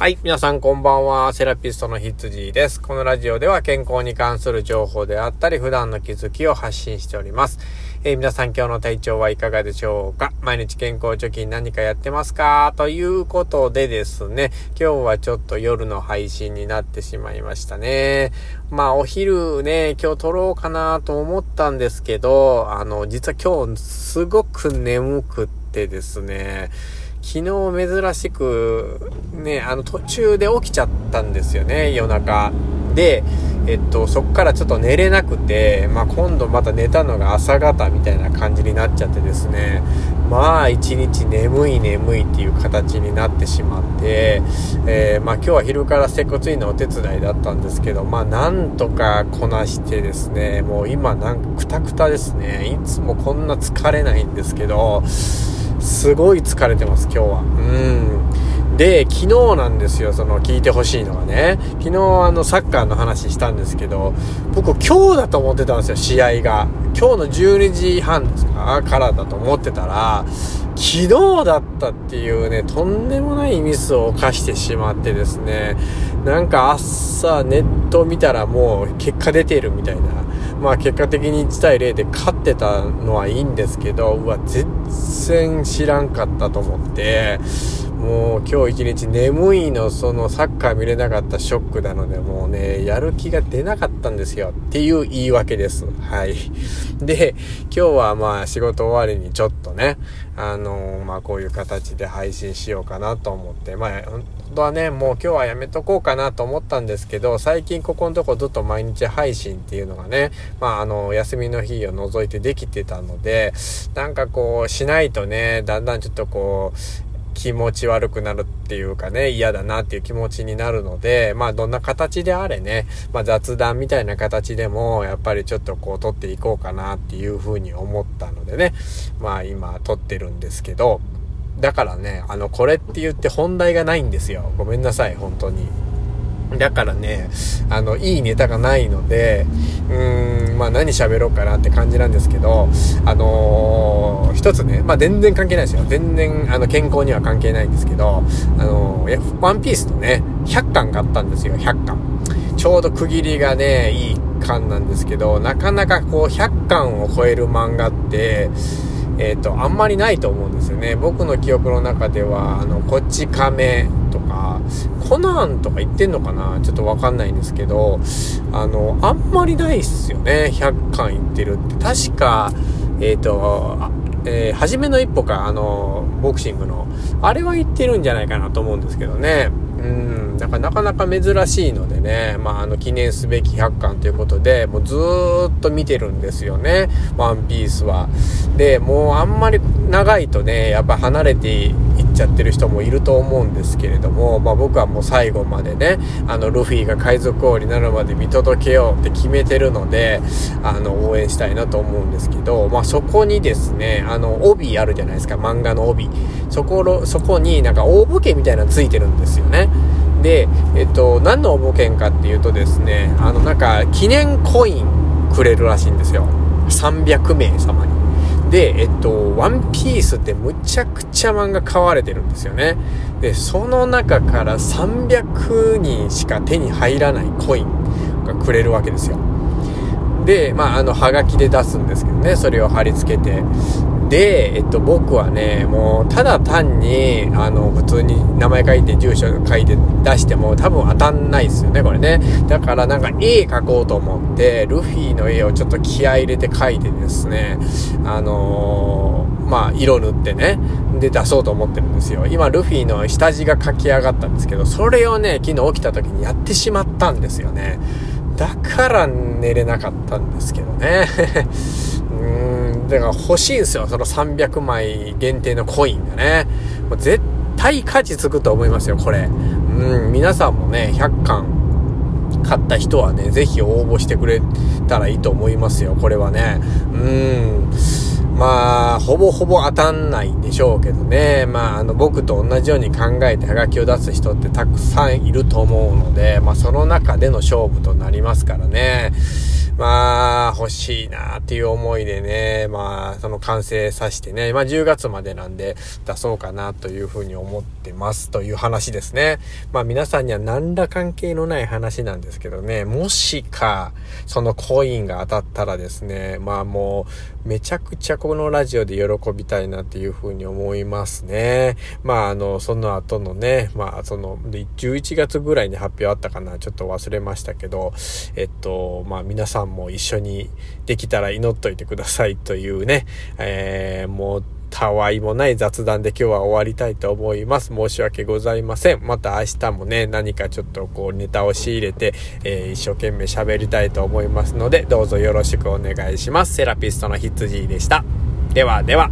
はい。皆さんこんばんは。セラピストの羊です。このラジオでは健康に関する情報であったり、普段の気づきを発信しております。えー、皆さん今日の体調はいかがでしょうか？毎日健康貯金何かやってますか？ということでですね、今日はちょっと夜の配信になってしまいましたね。まあお昼ね、今日撮ろうかなと思ったんですけど、あの、実は今日すごく眠くってですね、昨日珍しく、ね、あの途中で起きちゃったんですよね、夜中。で、えっと、そっからちょっと寝れなくて、まあ、今度また寝たのが朝方みたいな感じになっちゃってですね、まあ一日眠い眠いっていう形になってしまって、えー、まあ今日は昼から接骨院のお手伝いだったんですけど、まあなんとかこなしてですね、もう今なんかクタクタですね、いつもこんな疲れないんですけど、すごい疲れてます、今日は。うん。で、昨日なんですよ、その聞いてほしいのがね。昨日あのサッカーの話したんですけど、僕今日だと思ってたんですよ、試合が。今日の12時半ですかからだと思ってたら、昨日だったっていうね、とんでもないミスを犯してしまってですね、なんか朝ネット見たらもう結果出てるみたいな。まあ結果的に1対0で勝ってたのはいいんですけど、うわ、全然知らんかったと思って、もう今日一日眠いの、そのサッカー見れなかったショックなので、もうね、やる気が出なかったんですよっていう言い訳です。はい。で、今日はまあ仕事終わりにちょっとね、あのー、まあこういう形で配信しようかなと思って、まあはね、もう今日はやめとこうかなと思ったんですけど、最近ここのとこずっと毎日配信っていうのがね、まああの、休みの日を除いてできてたので、なんかこうしないとね、だんだんちょっとこう、気持ち悪くなるっていうかね、嫌だなっていう気持ちになるので、まあどんな形であれね、まあ雑談みたいな形でも、やっぱりちょっとこう撮っていこうかなっていうふうに思ったのでね、まあ今撮ってるんですけど、だからね、あの、これって言って本題がないんですよ。ごめんなさい、本当に。だからね、あの、いいネタがないので、うーん、まあ何喋ろうかなって感じなんですけど、あのー、一つね、まあ全然関係ないですよ。全然、あの、健康には関係ないんですけど、あのー、ワンピースのね、100巻買ったんですよ、100巻。ちょうど区切りがね、いい巻なんですけど、なかなかこう、100巻を超える漫画って、えっ、ー、と、あんまりないと思うんですよね。僕の記憶の中では、あの、こっち亀とか、コナンとか言ってんのかな？ちょっとわかんないんですけど、あの、あんまりないっすよね。100巻言ってるって。確か、えっ、ー、と、えー、初めの一歩か、あの、ボクシングの、あれは言ってるんじゃないかなと思うんですけどね。うん、だからなかなか珍しいのでね、まあ、あの、記念すべき100巻ということで、もうずっと見てるんですよね、ワンピースは。で、もうあんまり長いとね、やっぱ離れていっちゃってる人もいると思うんですけれども、まあ僕はもう最後までね、あの、ルフィが海賊王になるまで見届けようって決めてるので、あの、応援したいなと思うんですけど、まあそこにですね、あの、帯あるじゃないですか、漫画の帯。そこ、そこになんか応募券みたいなのついてるんですよね。で、えっと、何の応募券かっていうとですね、あの、なんか、記念コインくれるらしいんですよ。300名様に。で、えっと、ワンピースってむちゃくちゃ漫画買われてるんですよね。で、その中から300人しか手に入らないコインがくれるわけですよ。で、まあ、あの、はがきで出すんですけどね、それを貼り付けて。で、えっと、僕はね、もう、ただ単に、あの、普通に名前書いて、住所書いて出しても、多分当たんないですよね、これね。だから、なんか、絵描こうと思って、ルフィの絵をちょっと気合入れて描いてですね、あのー、まあ、色塗ってね、で出そうと思ってるんですよ。今、ルフィの下地が描き上がったんですけど、それをね、昨日起きた時にやってしまったんですよね。だから寝れなかったんですけどね。うんだから欲しいんですよ。その300枚限定のコインがね。もう絶対価値つくと思いますよ、これ。うん、皆さんもね、100巻買った人はね、ぜひ応募してくれたらいいと思いますよ、これはね。うん。ほぼほぼ当たんないんでしょうけどね。まあ、あの、僕と同じように考えてハガキを出す人ってたくさんいると思うので、まあ、その中での勝負となりますからね。まあ、欲しいなっていう思いでね、まあ、その完成させてね、まあ10月までなんで出そうかなというふうに思ってますという話ですね。まあ皆さんには何ら関係のない話なんですけどね、もしか、そのコインが当たったらですね、まあもう、めちゃくちゃこのラジオで喜びたいなっていうふうに思いますね。まああの、その後のね、まあその、11月ぐらいに発表あったかな、ちょっと忘れましたけど、えっと、まあ皆さんも一緒にできたら祈っといてくださいというね、えー、もう、たわいもない雑談で今日は終わりたいと思います。申し訳ございません。また明日もね、何かちょっとこうネタを仕入れて、えー、一生懸命喋りたいと思いますので、どうぞよろしくお願いします。セラピストの羊でした。ではでは。